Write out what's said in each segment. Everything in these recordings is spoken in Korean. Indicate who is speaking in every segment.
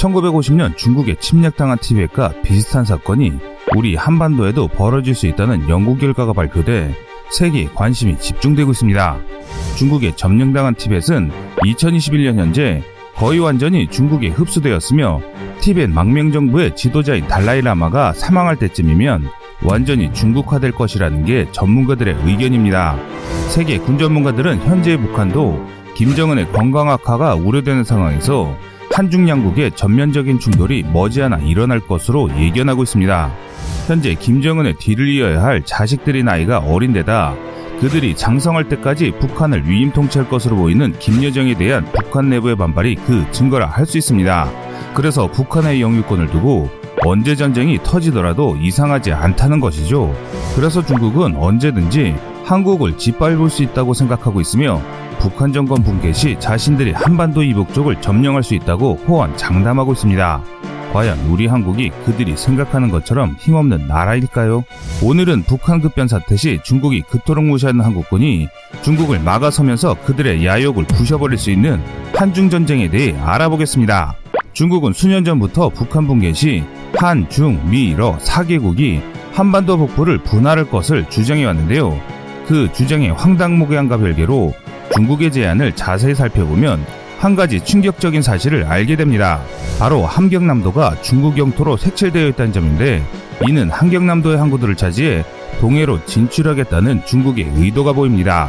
Speaker 1: 1950년 중국에 침략당한 티벳과 비슷한 사건이 우리 한반도에도 벌어질 수 있다는 연구 결과가 발표돼 세계에 관심이 집중되고 있습니다. 중국에 점령당한 티벳은 2021년 현재 거의 완전히 중국에 흡수되었으며 티벳 망명정부의 지도자인 달라이라마가 사망할 때쯤이면 완전히 중국화될 것이라는 게 전문가들의 의견입니다. 세계 군 전문가들은 현재 북한도 김정은의 건강 악화가 우려되는 상황에서 한중 양국의 전면적인 충돌이 머지않아 일어날 것으로 예견하고 있습니다. 현재 김정은의 뒤를 이어야 할 자식들의 나이가 어린 데다 그들이 장성할 때까지 북한을 위임 통치할 것으로 보이는 김여정에 대한 북한 내부의 반발이 그 증거라 할 수 있습니다. 그래서 북한의 영유권을 두고 언제 전쟁이 터지더라도 이상하지 않다는 것이죠. 그래서 중국은 언제든지 한국을 짓밟을 수 있다고 생각하고 있으며 북한 정권 붕괴 시 자신들이 한반도 이북 쪽을 점령할 수 있다고 호언 장담하고 있습니다. 과연 우리 한국이 그들이 생각하는 것처럼 힘없는 나라일까요? 오늘은 북한 급변 사태 시 중국이 그토록 무시하는 한국군이 중국을 막아서면서 그들의 야욕을 부셔버릴 수 있는 한중 전쟁에 대해 알아보겠습니다. 중국은 수년 전부터 북한 붕괴 시 한, 중, 미, 러 4개국이 한반도 북부를 분할할 것을 주장해 왔는데요. 그 주장의 황당무계함과 별개로 중국의 제안을 자세히 살펴보면 한 가지 충격적인 사실을 알게 됩니다. 바로 함경남도가 중국 영토로 색칠되어 있다는 점인데 이는 함경남도의 항구들을 차지해 동해로 진출하겠다는 중국의 의도가 보입니다.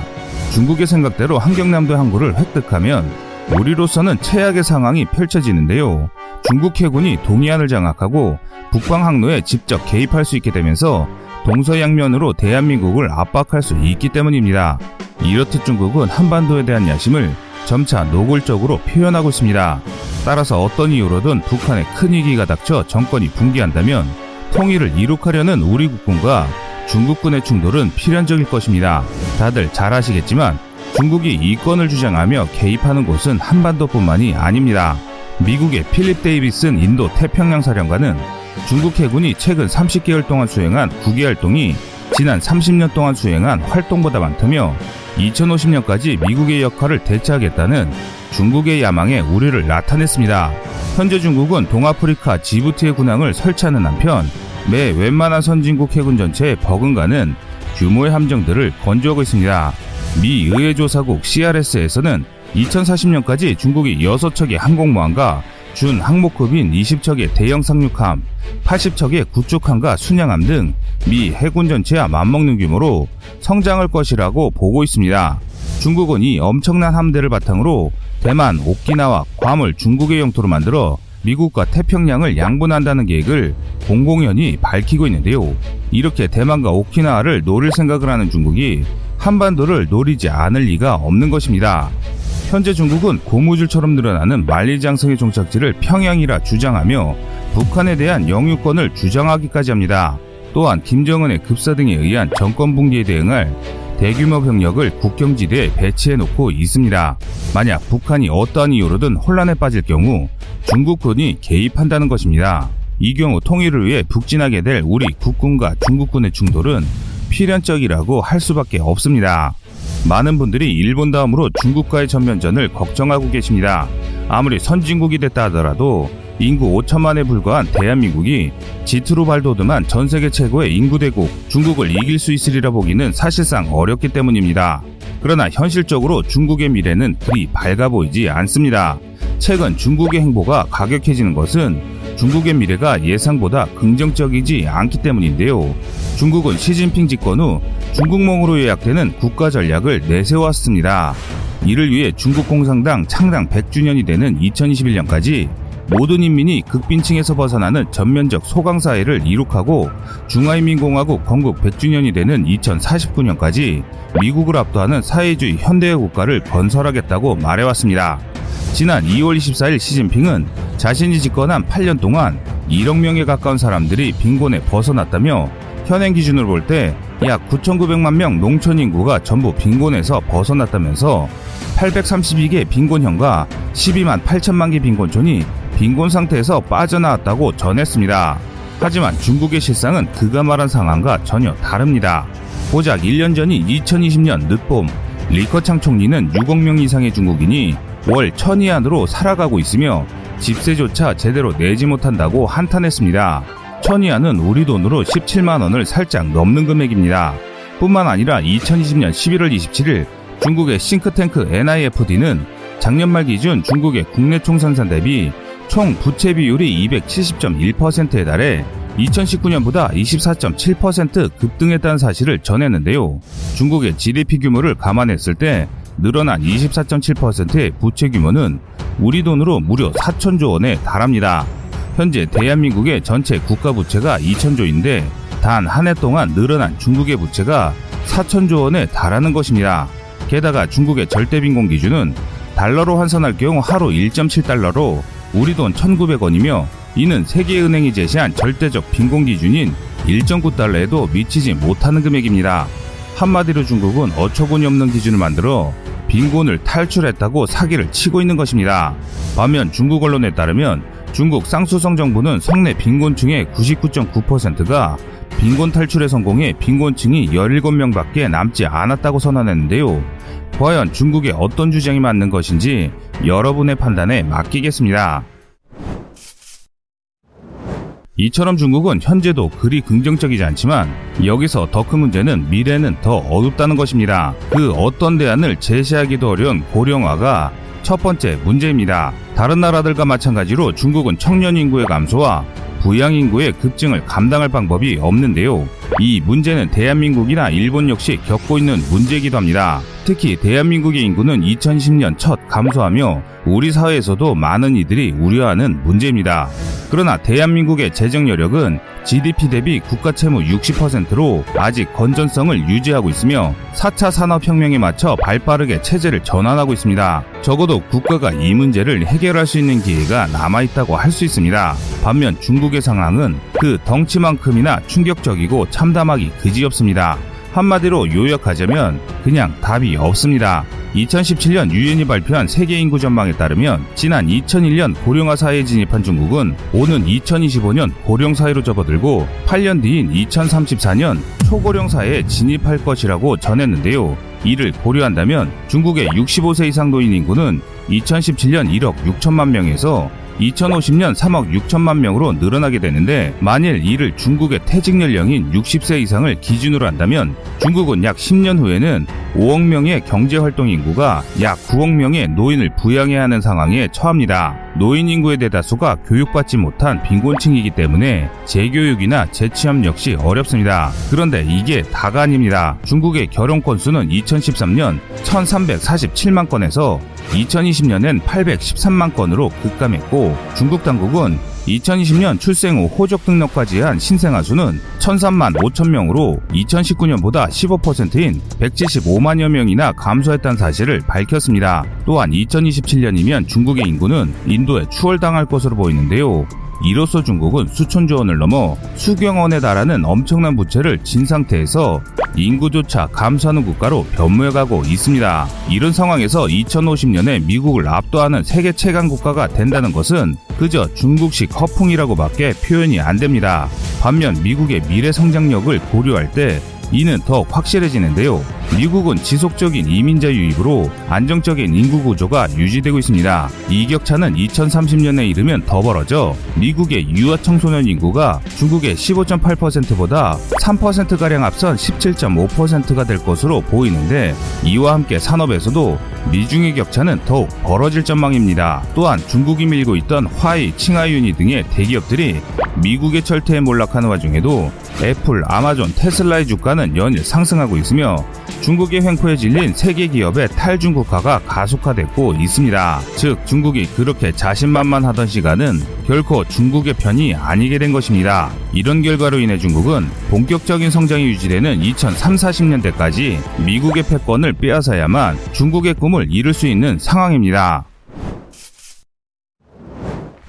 Speaker 1: 중국의 생각대로 함경남도 항구를 획득하면 우리로서는 최악의 상황이 펼쳐지는데요. 중국 해군이 동해안을 장악하고 북방 항로에 직접 개입할 수 있게 되면서 동서양면으로 대한민국을 압박할 수 있기 때문입니다. 이렇듯 중국은 한반도에 대한 야심을 점차 노골적으로 표현하고 있습니다. 따라서 어떤 이유로든 북한에 큰 위기가 닥쳐 정권이 붕괴한다면 통일을 이룩하려는 우리 국군과 중국군의 충돌은 필연적일 것입니다. 다들 잘 아시겠지만 중국이 이권을 주장하며 개입하는 곳은 한반도뿐만이 아닙니다. 미국의 필립 데이비슨 인도 태평양 사령관은 중국 해군이 최근 30개월 동안 수행한 국외 활동이 지난 30년 동안 수행한 활동보다 많다며 2050년까지 미국의 역할을 대체하겠다는 중국의 야망에 우려를 나타냈습니다. 현재 중국은 동아프리카 지부티의 군항을 설치하는 한편 매 웬만한 선진국 해군 전체에 버금가는 규모의 함정들을 건조하고 있습니다. 미 의회조사국 CRS에서는 2040년까지 중국이 6척의 항공모함과 준 항목급인 20척의 대형 상륙함, 80척의 구축함과 순양함 등 미 해군 전체와 맞먹는 규모로 성장할 것이라고 보고 있습니다. 중국은 이 엄청난 함대를 바탕으로 대만, 오키나와 괌을 중국의 영토로 만들어 미국과 태평양을 양분한다는 계획을 공공연히 밝히고 있는데요. 이렇게 대만과 오키나와를 노릴 생각을 하는 중국이 한반도를 노리지 않을 리가 없는 것입니다. 현재 중국은 고무줄처럼 늘어나는 만리장성의 종착지를 평양이라 주장하며 북한에 대한 영유권을 주장하기까지 합니다. 또한 김정은의 급사 등에 의한 정권 붕괴에 대응할 대규모 병력을 국경지대에 배치해 놓고 있습니다. 만약 북한이 어떠한 이유로든 혼란에 빠질 경우 중국군이 개입한다는 것입니다. 이 경우 통일을 위해 북진하게 될 우리 국군과 중국군의 충돌은 필연적이라고 할 수밖에 없습니다. 많은 분들이 일본 다음으로 중국과의 전면전을 걱정하고 계십니다. 아무리 선진국이 됐다 하더라도 인구 5천만에 불과한 대한민국이 지트로 발돋움한 전 세계 최고의 인구 대국 중국을 이길 수 있으리라 보기는 사실상 어렵기 때문입니다. 그러나 현실적으로 중국의 미래는 그리 밝아 보이지 않습니다. 최근 중국의 행보가 가격해지는 것은 중국의 미래가 예상보다 긍정적이지 않기 때문인데요. 중국은 시진핑 집권 후 중국몽으로 요약되는 국가 전략을 내세웠습니다. 이를 위해 중국 공산당 창당 100주년이 되는 2021년까지 모든 인민이 극빈층에서 벗어나는 전면적 소강 사회를 이룩하고 중화인민공화국 건국 100주년이 되는 2049년까지 미국을 압도하는 사회주의 현대화 국가를 건설하겠다고 말해왔습니다. 지난 2월 24일 시진핑은 자신이 집권한 8년 동안 1억 명에 가까운 사람들이 빈곤에 벗어났다며 현행 기준으로 볼 때 약 9,900만 명 농촌 인구가 전부 빈곤에서 벗어났다면서 832개 빈곤형과 12만 8천만 개 빈곤촌이 빈곤 상태에서 빠져나왔다고 전했습니다. 하지만 중국의 실상은 그가 말한 상황과 전혀 다릅니다. 고작 1년 전인 2020년 늦봄 리커창 총리는 6억 명 이상의 중국인이 월 천위 안으로 살아가고 있으며 집세조차 제대로 내지 못한다고 한탄했습니다. 천이안은 우리 돈으로 17만 원을 살짝 넘는 금액입니다. 뿐만 아니라 2020년 11월 27일 중국의 싱크탱크 NIFD는 작년 말 기준 중국의 국내 총생산 대비 총 부채 비율이 270.1%에 달해 2019년보다 24.7% 급등했다는 사실을 전했는데요. 중국의 GDP 규모를 감안했을 때 늘어난 24.7%의 부채 규모는 우리 돈으로 무려 4천조 원에 달합니다. 현재 대한민국의 전체 국가 부채가 2천조인데 단 한 해 동안 늘어난 중국의 부채가 4천조 원에 달하는 것입니다. 게다가 중국의 절대빈곤 기준은 달러로 환산할 경우 하루 1.7달러로 우리 돈 1,900원이며 이는 세계은행이 제시한 절대적 빈곤 기준인 1.9달러에도 미치지 못하는 금액입니다. 한마디로 중국은 어처구니 없는 기준을 만들어 빈곤을 탈출했다고 사기를 치고 있는 것입니다. 반면 중국 언론에 따르면 중국 쌍수성 정부는 성내 빈곤층의 99.9%가 빈곤 탈출에 성공해 빈곤층이 17명 밖에 남지 않았다고 선언했는데요. 과연 중국의 어떤 주장이 맞는 것인지 여러분의 판단에 맡기겠습니다. 이처럼 중국은 현재도 그리 긍정적이지 않지만 여기서 더 큰 문제는 미래는 더 어둡다는 것입니다. 그 어떤 대안을 제시하기도 어려운 고령화가 첫 번째 문제입니다. 다른 나라들과 마찬가지로 중국은 청년 인구의 감소와 부양 인구의 급증을 감당할 방법이 없는데요. 이 문제는 대한민국이나 일본 역시 겪고 있는 문제이기도 합니다. 특히 대한민국의 인구는 2010년 첫 감소하며 우리 사회에서도 많은 이들이 우려하는 문제입니다. 그러나 대한민국의 재정 여력은 GDP 대비 국가 채무 60%로 아직 건전성을 유지하고 있으며 4차 산업혁명에 맞춰 발 빠르게 체제를 전환하고 있습니다. 적어도 국가가 이 문제를 해결할 수 있는 기회가 남아있다고 할 수 있습니다. 반면 중국의 상황은 그 덩치만큼이나 충격적이고 참담하기 그지없습니다. 한마디로 요약하자면 그냥 답이 없습니다. 2017년 유엔이 발표한 세계 인구 전망에 따르면 지난 2001년 고령화 사회에 진입한 중국은 오는 2025년 고령 사회로 접어들고 8년 뒤인 2034년 초고령 사회에 진입할 것이라고 전했는데요. 이를 고려한다면 중국의 65세 이상 노인 인구는 2017년 1억 6천만 명에서 2050년 3억 6천만 명으로 늘어나게 되는데 만일 이를 중국의 퇴직 연령인 60세 이상을 기준으로 한다면 중국은 약 10년 후에는 5억 명의 경제 활동 인구 가 약 9억 명의 노인을 부양해야 하는 상황에 처합니다. 노인 인구의 대다수가 교육받지 못한 빈곤층이기 때문에 재교육이나 재취업 역시 어렵습니다. 그런데 이게 다가 아닙니다. 중국의 결혼 건수는 2013년 1347만 건에서 2020년엔 813만 건으로 급감했고 중국 당국은 2020년 출생 후 호적 등록까지 한 신생아 수는 1,003만 5천 명으로 2019년보다 15%인 175만여 명이나 감소했다는 사실을 밝혔습니다. 또한 2027년이면 중국의 인구는 인도에 추월당할 것으로 보이는데요. 이로써 중국은 수천조 원을 넘어 수경 원에 달하는 엄청난 부채를 진 상태에서 인구조차 감소하는 국가로 변모해가고 있습니다. 이런 상황에서 2050년에 미국을 압도하는 세계 최강 국가가 된다는 것은 그저 중국식 허풍이라고밖에 표현이 안 됩니다. 반면 미국의 미래 성장력을 고려할 때 이는 더 확실해지는데요. 미국은 지속적인 이민자 유입으로 안정적인 인구 구조가 유지되고 있습니다. 이 격차는 2030년에 이르면 더 벌어져 미국의 유아 청소년 인구가 중국의 15.8%보다 3%가량 앞선 17.5%가 될 것으로 보이는데 이와 함께 산업에서도 미중의 격차는 더욱 벌어질 전망입니다. 또한 중국이 밀고 있던 화이, 칭하유니 등의 대기업들이 미국의 철퇴에 몰락하는 와중에도 애플, 아마존, 테슬라의 주가는 연일 상승하고 있으며 중국의 횡포에 질린 세계 기업의 탈중국화가 가속화됐고 있습니다. 즉 중국이 그렇게 자신만만하던 시간은 결코 중국의 편이 아니게 된 것입니다. 이런 결과로 인해 중국은 본격적인 성장이 유지되는 2030, 40년대까지 미국의 패권을 빼앗아야만 중국의 꿈을 이룰 수 있는 상황입니다.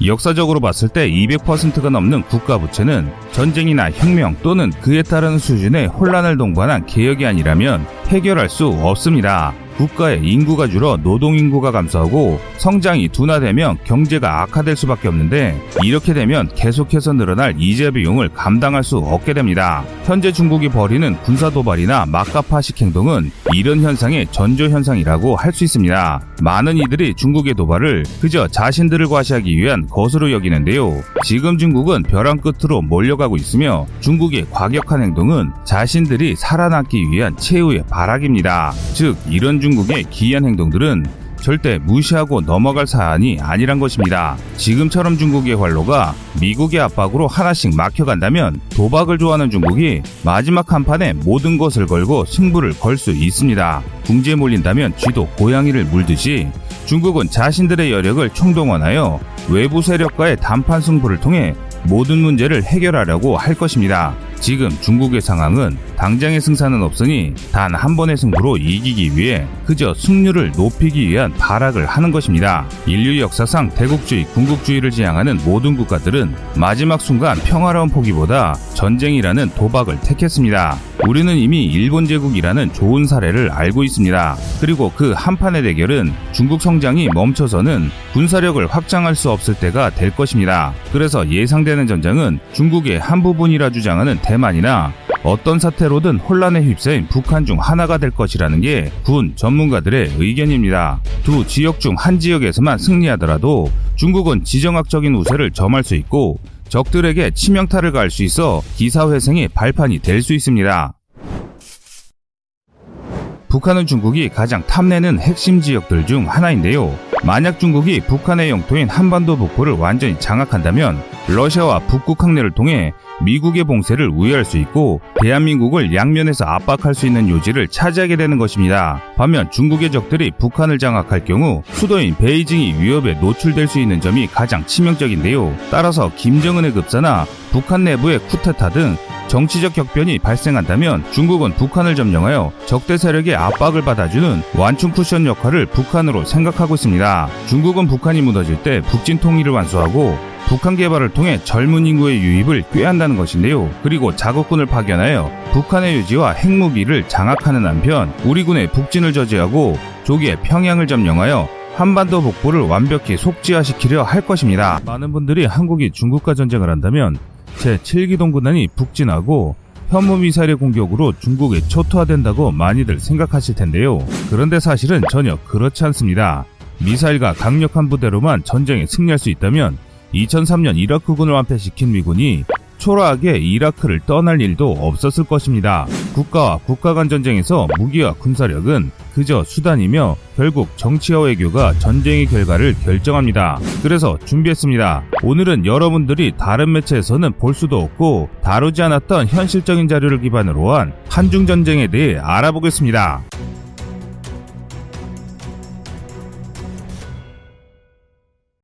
Speaker 1: 역사적으로 봤을 때 200%가 넘는 국가 부채는 전쟁이나 혁명 또는 그에 따른 수준의 혼란을 동반한 개혁이 아니라면 해결할 수 없습니다. 국가의 인구가 줄어 노동 인구가 감소하고 성장이 둔화되면 경제가 악화될 수밖에 없는데 이렇게 되면 계속해서 늘어날 이자 비용을 감당할 수 없게 됩니다. 현재 중국이 벌이는 군사 도발이나 막가파식 행동은 이런 현상의 전조 현상이라고 할 수 있습니다. 많은 이들이 중국의 도발을 그저 자신들을 과시하기 위한 것으로 여기는데요. 지금 중국은 벼랑 끝으로 몰려가고 있으며 중국의 과격한 행동은 자신들이 살아남기 위한 최후의 발악입니다. 즉 이런 중국의 기이한 행동들은 절대 무시하고 넘어갈 사안이 아니란 것입니다. 지금처럼 중국의 활로가 미국의 압박으로 하나씩 막혀간다면 도박을 좋아하는 중국이 마지막 한 판에 모든 것을 걸고 승부를 걸 수 있습니다. 궁지에 몰린다면 쥐도 고양이를 물듯이 중국은 자신들의 여력을 총동원하여 외부 세력과의 단판 승부를 통해 모든 문제를 해결하려고 할 것입니다. 지금 중국의 상황은 당장의 승산은 없으니 단 한 번의 승부로 이기기 위해 그저 승률을 높이기 위한 발악을 하는 것입니다. 인류 역사상 대국주의, 군국주의를 지향하는 모든 국가들은 마지막 순간 평화로운 포기보다 전쟁이라는 도박을 택했습니다. 우리는 이미 일본 제국이라는 좋은 사례를 알고 있습니다. 그리고 그 한판의 대결은 중국 성장이 멈춰서는 군사력을 확장할 수 없을 때가 될 것입니다. 그래서 예상되는 전쟁은 중국의 한 부분이라 주장하는 대만이나 어떤 사태로든 혼란에 휩싸인 북한 중 하나가 될 것이라는 게 군 전문가들의 의견입니다. 두 지역 중 한 지역에서만 승리하더라도 중국은 지정학적인 우세를 점할 수 있고 적들에게 치명타를 가할 수 있어 기사회생의 발판이 될 수 있습니다. 북한은 중국이 가장 탐내는 핵심 지역들 중 하나인데요. 만약 중국이 북한의 영토인 한반도 북부를 완전히 장악한다면 러시아와 북극 항내를 통해 미국의 봉쇄를 우회할 수 있고 대한민국을 양면에서 압박할 수 있는 요지를 차지하게 되는 것입니다. 반면 중국의 적들이 북한을 장악할 경우 수도인 베이징이 위협에 노출될 수 있는 점이 가장 치명적인데요. 따라서 김정은의 급사나 북한 내부의 쿠데타 등 정치적 격변이 발생한다면 중국은 북한을 점령하여 적대 세력의 압박을 받아주는 완충 쿠션 역할을 북한으로 생각하고 있습니다. 중국은 북한이 무너질 때 북진 통일을 완수하고 북한 개발을 통해 젊은 인구의 유입을 꾀한다는 것인데요. 그리고 자국군을 파견하여 북한의 유지와 핵무기를 장악하는 한편 우리 군의 북진을 저지하고 조기에 평양을 점령하여 한반도 북부를 완벽히 속지화시키려 할 것입니다. 많은 분들이 한국이 중국과 전쟁을 한다면 제7기동 군단이 북진하고 현무미사일의 공격으로 중국에 초토화된다고 많이들 생각하실 텐데요. 그런데 사실은 전혀 그렇지 않습니다. 미사일과 강력한 부대로만 전쟁에 승리할 수 있다면 2003년 이라크군을 완패시킨 미군이 초라하게 이라크를 떠날 일도 없었을 것입니다. 국가와 국가 간 전쟁에서 무기와 군사력은 그저 수단이며 결국 정치와 외교가 전쟁의 결과를 결정합니다. 그래서 준비했습니다. 오늘은 여러분들이 다른 매체에서는 볼 수도 없고 다루지 않았던 현실적인 자료를 기반으로 한 한중 전쟁에 대해 알아보겠습니다.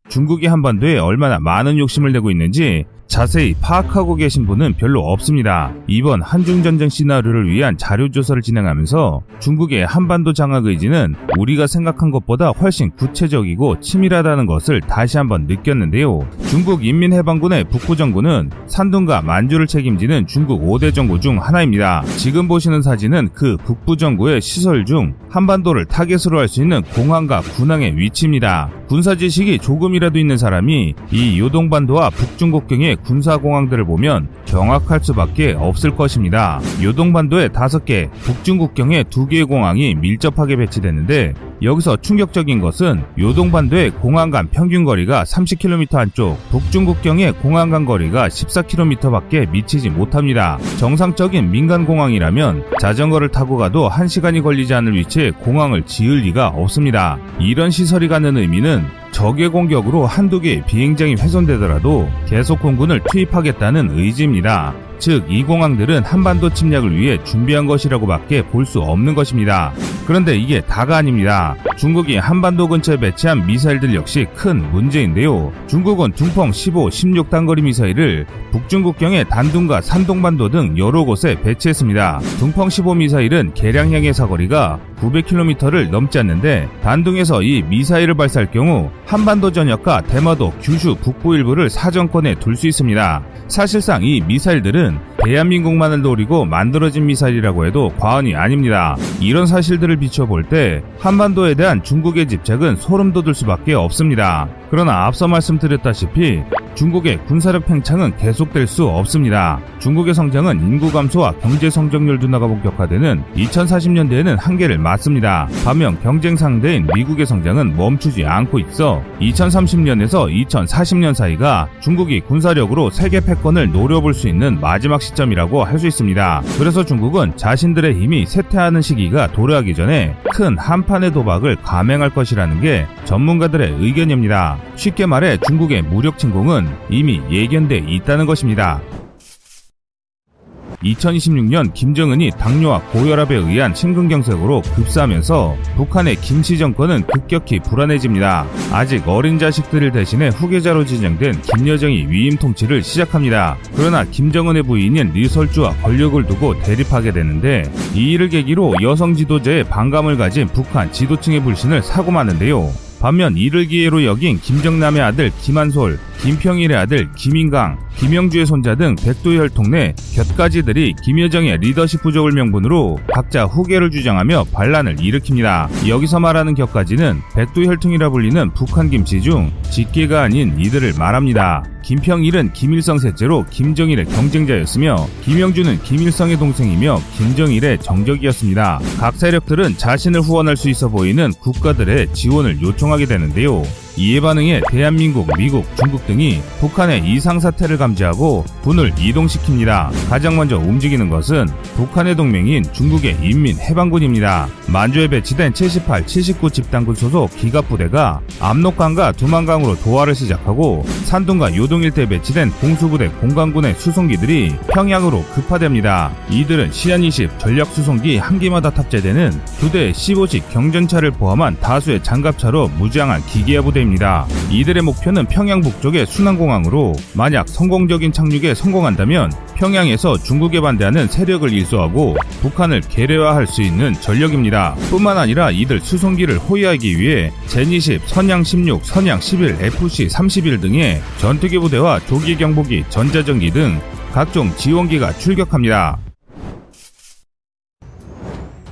Speaker 1: 중국이 한반도에 얼마나 많은 욕심을 내고 있는지 자세히 파악하고 계신 분은 별로 없습니다. 이번 한중전쟁 시나리오를 위한 자료조사를 진행하면서 중국의 한반도 장악 의지는 우리가 생각한 것보다 훨씬 구체적이고 치밀하다는 것을 다시 한번 느꼈는데요. 중국 인민해방군의 북부정부는 산둥과 만주를 책임지는 중국 5대 정부 중 하나입니다. 지금 보시는 사진은 그 북부정부의 시설 중 한반도를 타겟으로 할 수 있는 공항과 군항의 위치입니다. 군사 지식이 조금이라도 있는 사람이 이 요동반도와 북중국경의 군사공항들을 보면 경악할 수밖에 없을 것입니다. 요동반도에 5개, 북중국경에 2개의 공항이 밀접하게 배치됐는데 여기서 충격적인 것은 요동반도의 공항 간 평균 거리가 30km 안쪽, 북중국경의 공항 간 거리가 14km밖에 미치지 못합니다. 정상적인 민간 공항이라면 자전거를 타고 가도 1시간이 걸리지 않을 위치에 공항을 지을 리가 없습니다. 이런 시설이 갖는 의미는 적의 공격으로 한두 개의 비행장이 훼손되더라도 계속 공군을 투입하겠다는 의지입니다. 즉, 이 공항들은 한반도 침략을 위해 준비한 것이라고밖에 볼 수 없는 것입니다. 그런데 이게 다가 아닙니다. 중국이 한반도 근처에 배치한 미사일들 역시 큰 문제인데요. 중국은 둥펑 15, 16 단거리 미사일을 북중국경의 단둥과 산동반도 등 여러 곳에 배치했습니다. 둥펑 15 미사일은 개량형의 사거리가 900km를 넘지 않는데 단둥에서 이 미사일을 발사할 경우 한반도 전역과 대마도, 규슈 북부 일부를 사정권에 둘 수 있습니다. 사실상 이 미사일들은 이유는 대한민국만을 노리고 만들어진 미사일이라고 해도 과언이 아닙니다. 이런 사실들을 비춰볼 때 한반도에 대한 중국의 집착은 소름 돋을 수밖에 없습니다. 그러나 앞서 말씀드렸다시피 중국의 군사력 팽창은 계속될 수 없습니다. 중국의 성장은 인구 감소와 경제 성장률 둔화가 본격화되는 2040년대에는 한계를 맞습니다. 반면 경쟁 상대인 미국의 성장은 멈추지 않고 있어 2030년에서 2040년 사이가 중국이 군사력으로 세계 패권을 노려볼 수 있는 마지막 시점 이라고 할 수 있습니다. 그래서 중국은 자신들의 힘이 쇠퇴하는 시기가 도래하기 전에 큰 한판의 도박을 감행할 것이라는 게 전문가들의 의견입니다. 쉽게 말해 중국의 무력 침공은 이미 예견돼 있다는 것입니다. 2026년 김정은이 당뇨와 고혈압에 의한 심근경색으로 급사하면서 북한의 김씨 정권은 급격히 불안해집니다. 아직 어린 자식들을 대신해 후계자로 지정된 김여정이 위임 통치를 시작합니다. 그러나 김정은의 부인인 리설주와 권력을 두고 대립하게 되는데 이 일을 계기로 여성 지도자의 반감을 가진 북한 지도층의 불신을 사고 마는데요. 반면 이를 기회로 여긴 김정남의 아들 김한솔, 김평일의 아들 김인강, 김영주의 손자 등 백두 혈통 내 곁가지들이 김여정의 리더십 부족을 명분으로 각자 후계를 주장하며 반란을 일으킵니다. 여기서 말하는 곁가지는 백두 혈통이라 불리는 북한 김씨 중 직계가 아닌 이들을 말합니다. 김평일은 김일성 셋째로 김정일의 경쟁자였으며 김영주는 김일성의 동생이며 김정일의 정적이었습니다. 각 세력들은 자신을 후원할 수 있어 보이는 국가들의 지원을 요청 하게 되는데요. 이에 반응해 대한민국, 미국, 중국 등이 북한의 이상 사태를 감지하고 군을 이동시킵니다. 가장 먼저 움직이는 것은 북한의 동맹인 중국의 인민해방군입니다. 만주에 배치된 78, 79 집단군 소속 기갑부대가 압록강과 두만강으로 도하를 시작하고 산둥과 요동 일대에 배치된 공수부대 공강군의 수송기들이 평양으로 급파됩니다. 이들은 시안20 전략 수송기 한 기마다 탑재되는 두 대의 15식 경전차를 포함한 다수의 장갑차로 무장한 기계화 부대입니다. 있습니다. 이들의 목표는 평양 북쪽의 순환공항으로 만약 성공적인 착륙에 성공한다면 평양에서 중국에 반대하는 세력을 일소하고 북한을 계례화할 수 있는 전력입니다. 뿐만 아니라 이들 수송기를 호위하기 위해 젠20, 선양16, 선양11, FC31 등의 전투기 부대와 조기 경보기, 전자전기 등 각종 지원기가 출격합니다.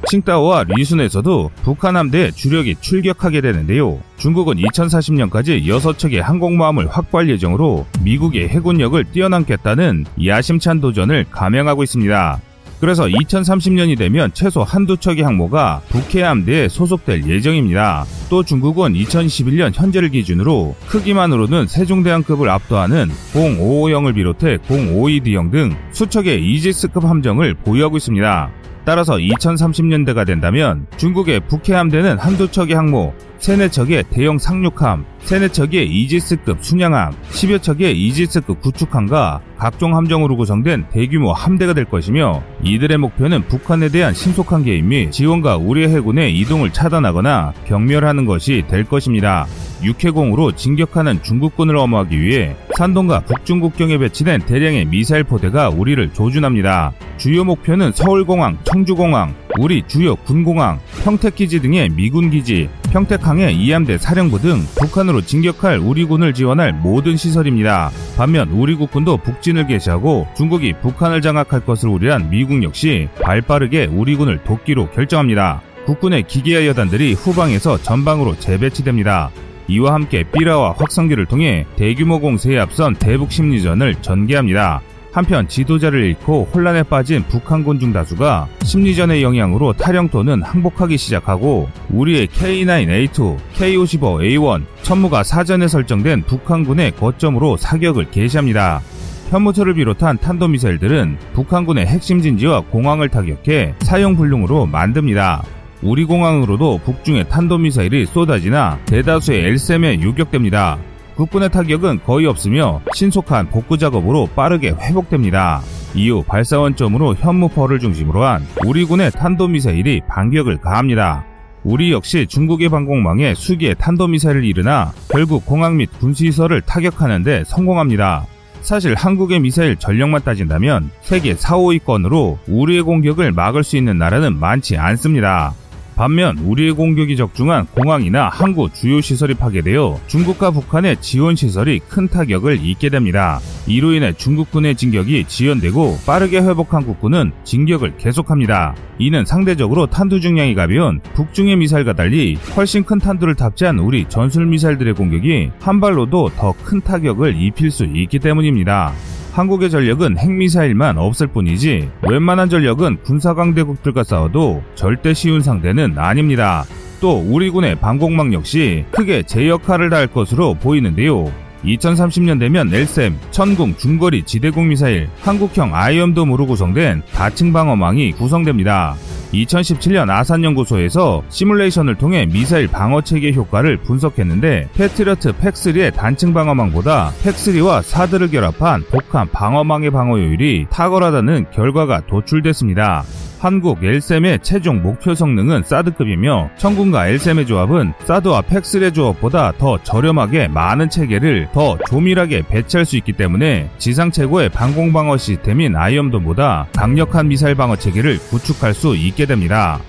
Speaker 1: 칭따오와 리순에서도 북한 함대 주력이 출격하게 되는데요. 중국은 2040년까지 6척의 항공모함을 확보할 예정으로 미국의 해군력을 뛰어넘겠다는 야심찬 도전을 감행하고 있습니다. 그래서 2030년이 되면 최소 한두 척의 항모가 북해 함대에 소속될 예정입니다. 또 중국은 2011년 현재를 기준으로 크기만으로는 세종대왕급을 압도하는 0550을 비롯해 052D형 등 수척의 이지스급 함정을 보유하고 있습니다. 따라서 2030년대가 된다면 중국의 북해 함대는 한두 척의 항모, 세네 척의 대형 상륙함, 세네 척의 이지스급 순양함, 10여 척의 이지스급 구축함과 각종 함정으로 구성된 대규모 함대가 될 것이며 이들의 목표는 북한에 대한 신속한 개입 및 지원과 우리 해군의 이동을 차단하거나 경멸하는 것이 될 것입니다. 육해공으로 진격하는 중국군을 엄호하기 위해 산동과 북중국경에 배치된 대량의 미사일 포대가 우리를 조준합니다. 주요 목표는 서울공항, 청주공항, 우리 주요 군공항, 평택기지 등의 미군기지, 평택 항의 이함대 사령부 등 북한으로 진격할 우리 군을 지원할 모든 시설입니다. 반면 우리 국군도 북진을 개시하고 중국이 북한을 장악할 것을 우려한 미국 역시 발빠르게 우리 군을 돕기로 결정합니다. 국군의 기계화 여단들이 후방에서 전방으로 재배치됩니다. 이와 함께 삐라와 확성기를 통해 대규모 공세에 앞선 대북 심리전을 전개합니다. 한편 지도자를 잃고 혼란에 빠진 북한군 중 다수가 심리전의 영향으로 탈영 또는 항복하기 시작하고 우리의 K9A2, K55A1 천무가 사전에 설정된 북한군의 거점으로 사격을 개시합니다. 현무철을 비롯한 탄도미사일들은 북한군의 핵심 진지와 공항을 타격해 사용불능으로 만듭니다. 우리 공항으로도 북중의 탄도미사일이 쏟아지나 대다수의 엘셈에 유격됩니다. 국군의 타격은 거의 없으며 신속한 복구 작업으로 빠르게 회복됩니다. 이후 발사원점으로 현무퍼를 중심으로 한 우리 군의 탄도미사일이 반격을 가합니다. 우리 역시 중국의 방공망에 수기의 탄도미사일을 이르나 결국 공항 및 군시설을 타격하는데 성공합니다. 사실 한국의 미사일 전력만 따진다면 세계 4, 5위권으로 우리의 공격을 막을 수 있는 나라는 많지 않습니다. 반면 우리의 공격이 적중한 공항이나 항구 주요 시설이 파괴되어 중국과 북한의 지원 시설이 큰 타격을 입게 됩니다. 이로 인해 중국군의 진격이 지연되고 빠르게 회복한 국군은 진격을 계속합니다. 이는 상대적으로 탄두 중량이 가벼운 북중의 미사일과 달리 훨씬 큰 탄두를 탑재한 우리 전술 미사일들의 공격이 한 발로도 더 큰 타격을 입힐 수 있기 때문입니다. 한국의 전력은 핵미사일만 없을 뿐이지 웬만한 전력은 군사강대국들과 싸워도 절대 쉬운 상대는 아닙니다. 또 우리 군의 방공망 역시 크게 제 역할을 다할 것으로 보이는데요. 2030년 되면 L-SAM, 천궁 중거리 지대공 미사일, 한국형 아이언돔으로 구성된 다층 방어망이 구성됩니다. 2017년 아산연구소에서 시뮬레이션을 통해 미사일 방어 체계 효과를 분석했는데 패트리어트 PAC3의 단층 방어망보다 PAC3와 사드를 결합한 복합 방어망의 방어효율이 탁월하다는 결과가 도출됐습니다. 한국 L-SAM의 최종 목표 성능은 사드급이며 천궁과 L-SAM의 조합은 사드와 팩슬의 조합보다 더 저렴하게 많은 체계를 더 조밀하게 배치할 수 있기 때문에 지상 최고의 방공 방어 시스템인 아이언돔보다 강력한 미사일 방어 체계를 구축할 수 있게 됩니다.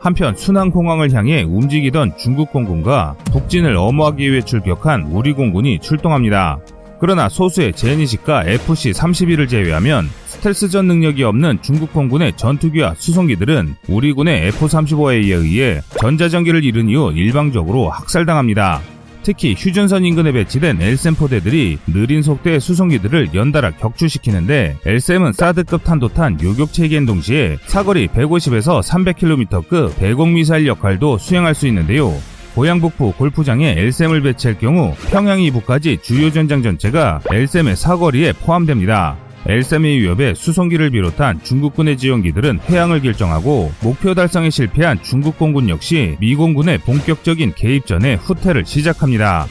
Speaker 1: 한편 순항공항을 향해 움직이던 중국 공군과 북진을 엄호하기 위해 출격한 우리 공군이 출동합니다. 그러나 소수의 제니식과 FC-31을 제외하면 스텔스전 능력이 없는 중국 공군의 전투기와 수송기들은 우리 군의 F-35A에 의해 전자전기를 잃은 이후 일방적으로 학살당합니다. 특히 휴전선 인근에 배치된 엘셈 포대들이 느린 속도의 수송기들을 연달아 격추시키는데 엘셈은 사드급 탄도탄 요격 체계인 동시에 사거리 150에서 300km급 대공 미사일 역할도 수행할 수 있는데요. 고향 북부 골프장에 엘셈을 배치할 경우 평양 이북까지 주요 전장 전체가 엘셈의 사거리에 포함됩니다. 엘셈의 위협에 수송기를 비롯한 중국군의 지원기들은 해양을 결정하고 목표 달성에 실패한 중국 공군 역시 미 공군의 본격적인 개입 전에 후퇴를 시작합니다.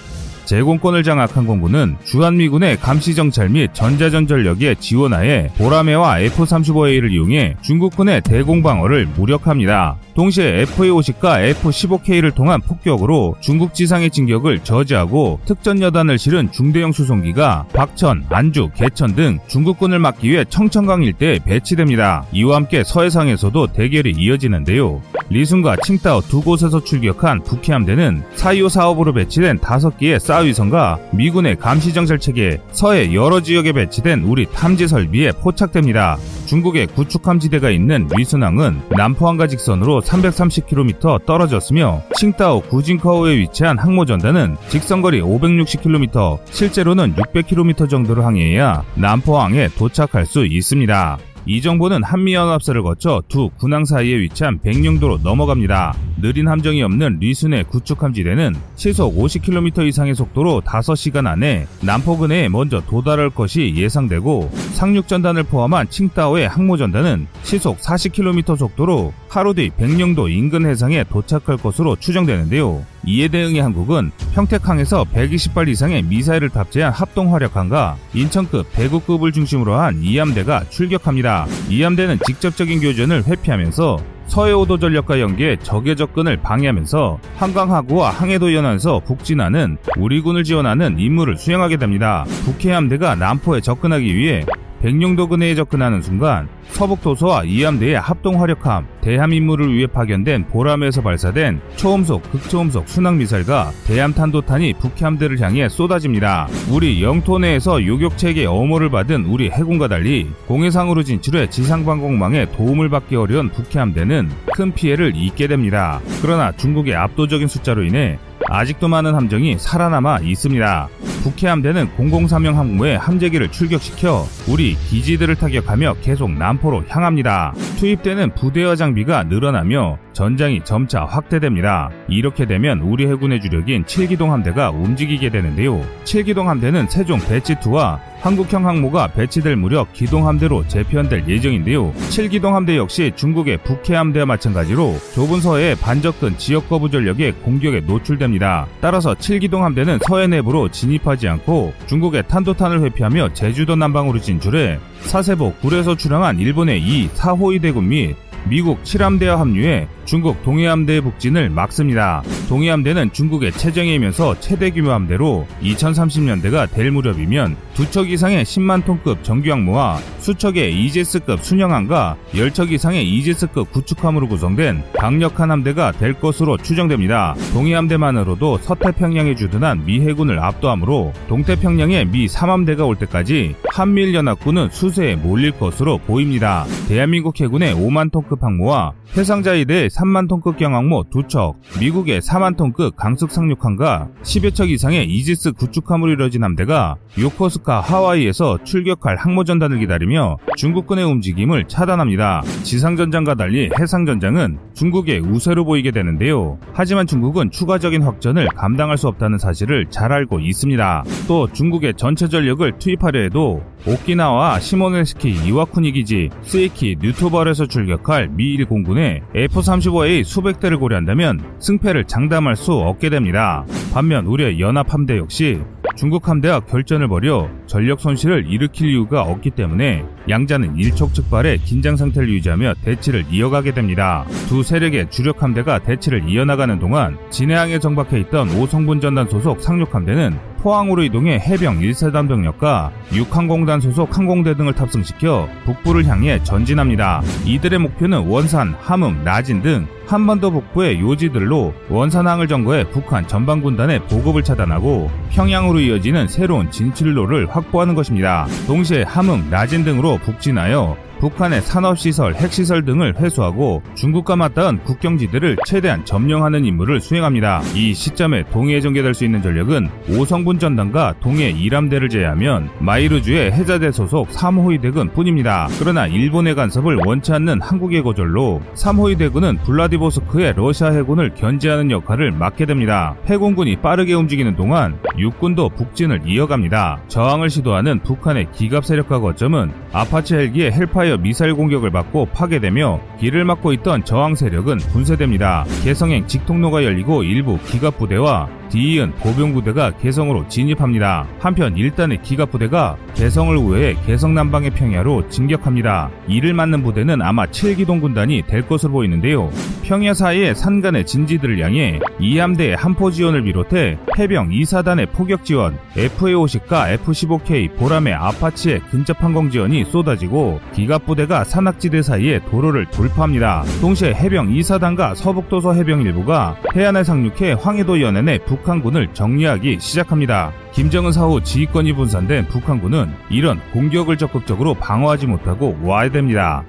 Speaker 1: 제공권을 장악한 공군은 주한미군의 감시정찰 및 전자전전력의 지원하에 보라매와 F-35A를 이용해 중국군의 대공방어를 무력합니다. 동시에 F-50과 F-15K를 통한 폭격으로 중국 지상의 진격을 저지하고 특전 여단을 실은 중대형 수송기가 박천, 안주, 개천 등 중국군을 막기 위해 청천강 일대에 배치됩니다. 이와 함께 서해상에서도 대결이 이어지는데요. 리순과 칭따오 두 곳에서 출격한 북해함대는 사이오 사업으로 배치된 다섯 개의 사위선과 미군의 감시정찰 체계, 서해 여러 지역에 배치된 우리 탐지 설비에 포착됩니다. 중국의 구축함지대가 있는 위순항은 남포항과 직선으로 330km 떨어졌으며 칭따오 구진커우에 위치한 항모전단은 직선거리 560km, 실제로는 600km 정도를 항해해야 남포항에 도착할 수 있습니다. 이 정보는 한미연합사를 거쳐 두 군항 사이에 위치한 백령도로 넘어갑니다. 느린 함정이 없는 리순의 구축함지대는 시속 50km 이상의 속도로 5시간 안에 남포근에 먼저 도달할 것이 예상되고 상륙전단을 포함한 칭따오의 항모전단은 시속 40km 속도로 하루 뒤 백령도 인근 해상에 도착할 것으로 추정되는데요. 이에 대응해 한국은 평택항에서 120발 이상의 미사일을 탑재한 합동 화력함과 인천급 대구급을 중심으로 한 이함대가 출격합니다. 이함대는 직접적인 교전을 회피하면서 서해오도 전력과 연계해 적의 접근을 방해하면서 한강하구와 항해도 연안에서 북진하는 우리 군을 지원하는 임무를 수행하게 됩니다. 북해함대가 남포에 접근하기 위해 백령도 근해에 접근하는 순간 서북도서와 이함대의 합동 화력함, 대함 임무를 위해 파견된 보람에서 발사된 초음속, 극초음속 순항미사일과 대함 탄도탄이 북해함대를 향해 쏟아집니다. 우리 영토 내에서 요격체계 어모를 받은 우리 해군과 달리 공해상으로 진출해 지상방공망에 도움을 받기 어려운 북해함대는 큰 피해를 입게 됩니다. 그러나 중국의 압도적인 숫자로 인해 아직도 많은 함정이 살아남아 있습니다. 북해 함대는 003형 항모에 함재기를 출격시켜 우리 기지들을 타격하며 계속 남포로 향합니다. 투입되는 부대와 장비가 늘어나며 전장이 점차 확대됩니다. 이렇게 되면 우리 해군의 주력인 7기동 함대가 움직이게 되는데요. 7기동 함대는 세종 배치2와 한국형 항모가 배치될 무렵 기동함대로 재편될 예정인데요. 7기동 함대 역시 중국의 북해함대와 마찬가지로 좁은 서해의 반접근 지역 거부 전력의 공격에 노출됩니다. 따라서 7기동 함대는 서해 내부로 진입하지 않고 중국의 탄도탄을 회피하며 제주도 남방으로 진출해 사세보 굴에서 출항한 일본의 이 4호위 대군 및 미국 7함대와 합류해 중국 동해함대의 북진을 막습니다. 동해함대는 중국의 최정예이면서 최대 규모 함대로 2030년대가 될 무렵이면 두 척 이상의 10만 톤급 정규항모와 수척의 이지스급 순양함과 10척 이상의 이지스급 구축함으로 구성된 강력한 함대가 될 것으로 추정됩니다. 동해함대만으로도 서태평양에 주둔한 미 해군을 압도하므로 동태평양에 미 3함대가 올 때까지 한미일연합군은 수세에 몰릴 것으로 보입니다. 대한민국 해군 의 5만 톤급 항모와 해상자위대의 3만 톤급 경 항모 2척, 미국의 4만 톤급 강습 상륙함과 10여 척 이상의 이지스 구축함으로 이뤄진 함대가 요코스카 하와이에서 출격할 항모전단을 기다리며 중국군의 움직임을 차단합니다. 지상전장과 달리 해상전장은 중국의 우세로 보이게 되는데요. 하지만 중국은 추가적인 확전을 감당할 수 없다는 사실을 잘 알고 있습니다. 또 중국의 전체 전력을 투입하려 해도 오키나와 시모노세키 이와쿠니 기지, 쓰이키 뉴타바루에서 출격할 미일 공군의 F-35A 수백 대를 고려한다면 승패를 장담할 수 없게 됩니다. 반면 우리의 연합 함대 역시 중국 함대와 결전을 벌여 전력 손실을 일으킬 이유가 없기 때문에 양자는 일촉즉발의 긴장 상태를 유지하며 대치를 이어가게 됩니다. 두 세력의 주력 함대가 대치를 이어나가는 동안 진해항에 정박해 있던 오성분 전단 소속 상륙 함대는 포항으로 이동해 해병 1사단 병력과 육항공단 소속 항공대 등을 탑승시켜 북부를 향해 전진합니다. 이들의 목표는 원산, 함흥, 나진 등 한반도 북부의 요지들로 원산항을 점거해 북한 전방군단의 보급을 차단하고 평양으로 이어지는 새로운 진출로를 확보하는 것입니다. 동시에 함흥, 나진 등으로 북진하여 북한의 산업시설, 핵시설 등을 회수하고 중국과 맞닿은 국경지대를 최대한 점령하는 임무를 수행합니다. 이 시점에 동해에 전개될 수 있는 전력은 5성분 전단과 동해 1함대를 제외하면 마이즈루의 해자대 소속 3호위 대군 뿐입니다. 그러나 일본의 간섭을 원치 않는 한국의 거절로 3호위 대군은 블라디보스토크의 러시아 해군을 견제하는 역할을 맡게 됩니다. 해공군이 빠르게 움직이는 동안 육군도 북진을 이어갑니다. 저항을 시도하는 북한의 기갑 세력과 거점은 아파치 헬기의 헬파이어 미사일 공격을 받고 파괴되며 길을 막고 있던 저항 세력은 분쇄됩니다. 개성행 직통로가 열리고 일부 기갑 부대와 뒤이은 보병 부대가 개성으로 진입합니다. 한편 1단의 기갑 부대가 개성을 우회해 개성 남방의 평야로 진격합니다. 이를 맞는 부대는 아마 7기동 군단이 될 것으로 보이는데요. 평야 사이의 산간의 진지들을 향해 이함대의 한포 지원을 비롯해 해병 2사단의 포격 지원, FA-50과 F-15K 보람의 아파치의 근접 항공 지원이 쏟아지고 기갑 부대가 산악지대 사이에 도로를 돌파합니다. 동시에 해병 2사단과 서북도서 해병 일부가 해안에 상륙해 황해도 연안의 북 북한군을 정리하기 시작합니다. 김정은 사후 지휘권이 분산된 북한군은 이런 공격을 적극적으로 방어하지 못하고 와야 됩니다.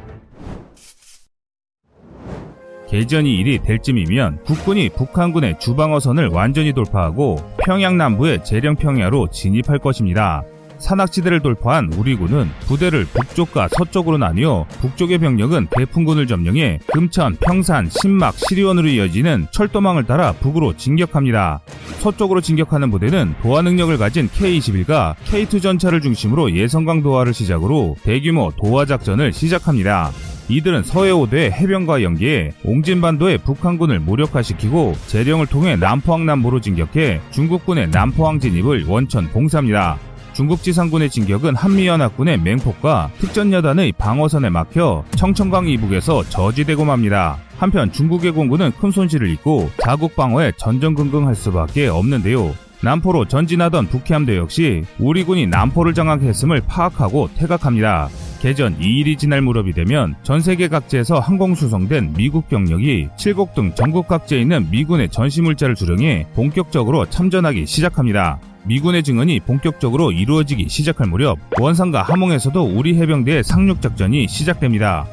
Speaker 1: 개전이 일이 될 쯤이면 국군이 북한군의 주방어선을 완전히 돌파하고 평양 남부의 재령평야로 진입할 것입니다. 산악지대를 돌파한 우리 군은 부대를 북쪽과 서쪽으로 나뉘어 북쪽의 병력은 대풍군을 점령해 금천, 평산, 신막, 시리원으로 이어지는 철도망을 따라 북으로 진격합니다. 서쪽으로 진격하는 부대는 도하 능력을 가진 K-21과 K2 전차를 중심으로 예성강 도하를 시작으로 대규모 도하 작전을 시작합니다. 이들은 서해오대 해병과 연계해 옹진반도의 북한군을 무력화시키고 재령을 통해 남포항 남부로 진격해 중국군의 남포항 진입을 원천 봉사합니다. 중국 지상군의 진격은 한미연합군의 맹폭과 특전여단의 방어선에 막혀 청천강 이북에서 저지되고 맙니다. 한편 중국의 공군은 큰 손실을 입고 자국 방어에 전전긍긍할 수밖에 없는데요. 남포로 전진하던 북해함대 역시 우리 군이 남포를 장악했음을 파악하고 퇴각합니다. 개전 2일이 지날 무렵이 되면 전 세계 각지에서 항공수송된 미국 병력이 칠곡 등 전국 각지에 있는 미군의 전시물자를 주령해 본격적으로 참전하기 시작합니다. 미군의 증언이 본격적으로 이루어지기 시작할 무렵 원산과 함흥에서도 우리 해병대의 상륙작전이 시작됩니다.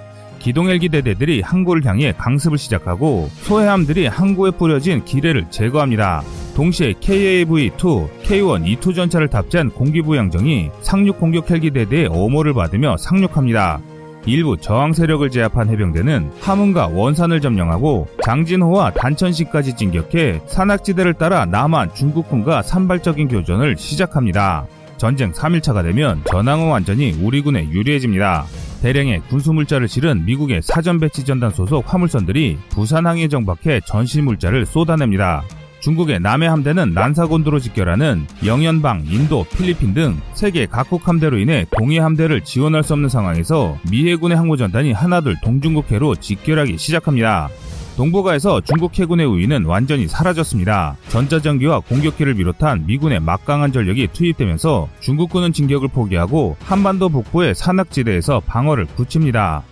Speaker 1: 기동헬기 대대들이 항구를 향해 강습을 시작하고 소해함들이 항구에 뿌려진 기뢰를 제거합니다. 동시에 KAV-2, K-1 E2 전차를 탑재한 공기부양정이 상륙 공격 헬기 대대의 어모를 받으며 상륙합니다. 일부 저항 세력을 제압한 해병대는 함흥과 원산을 점령하고 장진호와 단천시까지 진격해 산악지대를 따라 남한 중국군과 산발적인 교전을 시작합니다. 전쟁 3일차가 되면 전황은 완전히 우리 군에 유리해집니다. 대량의 군수물자를 실은 미국의 사전배치전단 소속 화물선들이 부산항에 정박해 전시물자를 쏟아냅니다. 중국의 남해 함대는 난사곤도로 직결하는 영연방, 인도, 필리핀 등 세계 각국 함대로 인해 동해 함대를 지원할 수 없는 상황에서 미 해군의 항모전단이 하나둘 동중국해로 직결하기 시작합니다. 동북아에서 중국 해군의 우위는 완전히 사라졌습니다. 전자전기와 공격기를 비롯한 미군의 막강한 전력이 투입되면서 중국군은 진격을 포기하고 한반도 북부의 산악지대에서 방어를 굳힙니다.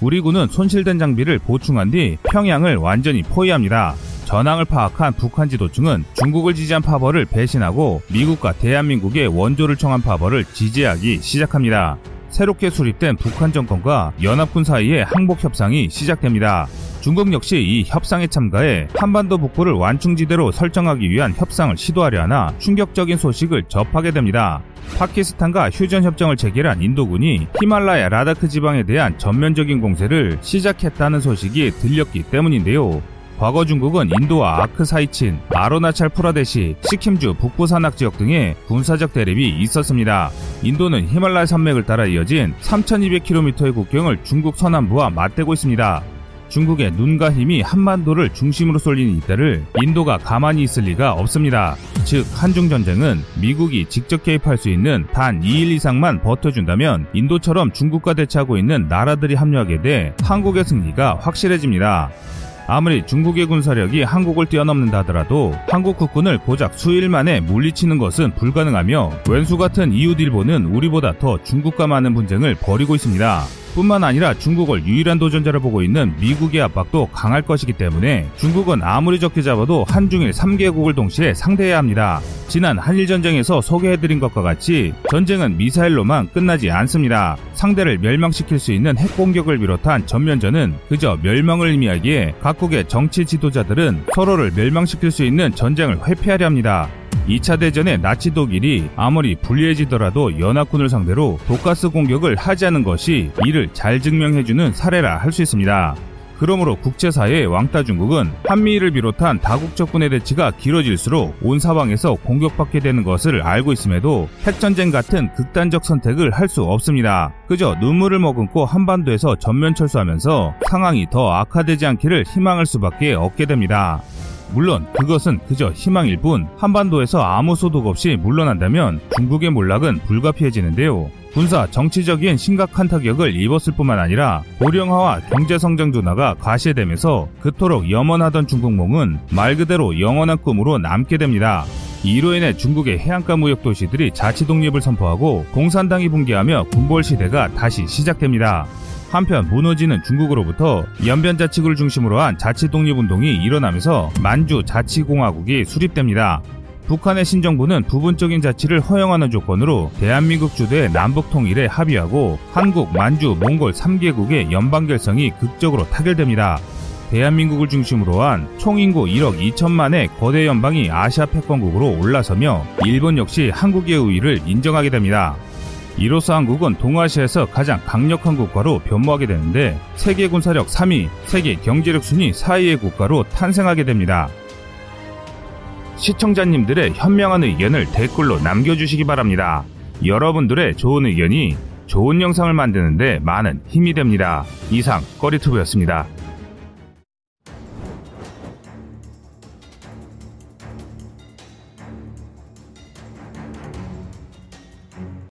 Speaker 1: 우리 군은 손실된 장비를 보충한 뒤 평양을 완전히 포위합니다. 전황을 파악한 북한 지도층은 중국을 지지한 파벌을 배신하고 미국과 대한민국의 원조를 청한 파벌을 지지하기 시작합니다. 새롭게 수립된 북한 정권과 연합군 사이의 항복 협상이 시작됩니다. 중국 역시 이 협상에 참가해 한반도 북부를 완충지대로 설정하기 위한 협상을 시도하려 하나 충격적인 소식을 접하게 됩니다. 파키스탄과 휴전 협정을 체결한 인도군이 히말라야 라다크 지방에 대한 전면적인 공세를 시작했다는 소식이 들렸기 때문인데요. 과거 중국은 인도와 아크사이친, 아루나찰 프라데시, 시킴주 북부 산악 지역 등의 군사적 대립이 있었습니다. 인도는 히말라야 산맥을 따라 이어진 3200km의 국경을 중국 서남부와 맞대고 있습니다. 중국의 눈과 힘이 한반도를 중심으로 쏠리는 이때를 인도가 가만히 있을 리가 없습니다. 즉 한중전쟁은 미국이 직접 개입할 수 있는 단 2일 이상만 버텨준다면 인도처럼 중국과 대치하고 있는 나라들이 합류하게 돼 한국의 승리가 확실해집니다. 아무리 중국의 군사력이 한국을 뛰어넘는다 하더라도 한국 국군을 고작 수일 만에 물리치는 것은 불가능하며 왼수 같은 이웃 일본은 우리보다 더 중국과 많은 분쟁을 벌이고 있습니다. 뿐만 아니라 중국을 유일한 도전자로 보고 있는 미국의 압박도 강할 것이기 때문에 중국은 아무리 적게 잡아도 한중일 3개국을 동시에 상대해야 합니다. 지난 한일전쟁에서 소개해드린 것과 같이 전쟁은 미사일로만 끝나지 않습니다. 상대를 멸망시킬 수 있는 핵공격을 비롯한 전면전은 그저 멸망을 의미하기에 각국의 정치 지도자들은 서로를 멸망시킬 수 있는 전쟁을 회피하려 합니다. 2차 대전의 나치 독일이 아무리 불리해지더라도 연합군을 상대로 독가스 공격을 하지 않은 것이 이를 잘 증명해주는 사례라 할 수 있습니다. 그러므로 국제사회의 왕따 중국은 한미를 비롯한 다국적군의 대치가 길어질수록 온 사방에서 공격받게 되는 것을 알고 있음에도 핵전쟁 같은 극단적 선택을 할 수 없습니다. 그저 눈물을 머금고 한반도에서 전면 철수하면서 상황이 더 악화되지 않기를 희망할 수밖에 없게 됩니다. 물론 그것은 그저 희망일 뿐 한반도에서 아무 소득 없이 물러난다면 중국의 몰락은 불가피해지는데요. 군사 정치적인 심각한 타격을 입었을 뿐만 아니라 고령화와 경제 성장 둔화가 과시되면서 그토록 염원하던 중국몽은 말 그대로 영원한 꿈으로 남게 됩니다. 이로 인해 중국의 해안가 무역 도시들이 자치 독립을 선포하고 공산당이 붕괴하며 군벌 시대가 다시 시작됩니다. 한편 무너지는 중국으로부터 연변 자치구를 중심으로 한 자치 독립 운동이 일어나면서 만주 자치공화국이 수립됩니다. 북한의 신정부는 부분적인 자치를 허용하는 조건으로 대한민국 주도의 남북 통일에 합의하고 한국, 만주, 몽골 3개국의 연방 결성이 극적으로 타결됩니다. 대한민국을 중심으로 한 총인구 1억 2천만의 거대 연방이 아시아 패권국으로 올라서며 일본 역시 한국의 우위를 인정하게 됩니다. 이로써 한국은 동아시아에서 가장 강력한 국가로 변모하게 되는데 세계 군사력 3위, 세계 경제력 순위 4위의 국가로 탄생하게 됩니다. 시청자님들의 현명한 의견을 댓글로 남겨주시기 바랍니다. 여러분들의 좋은 의견이 좋은 영상을 만드는데 많은 힘이 됩니다. 이상 꺼리투브였습니다.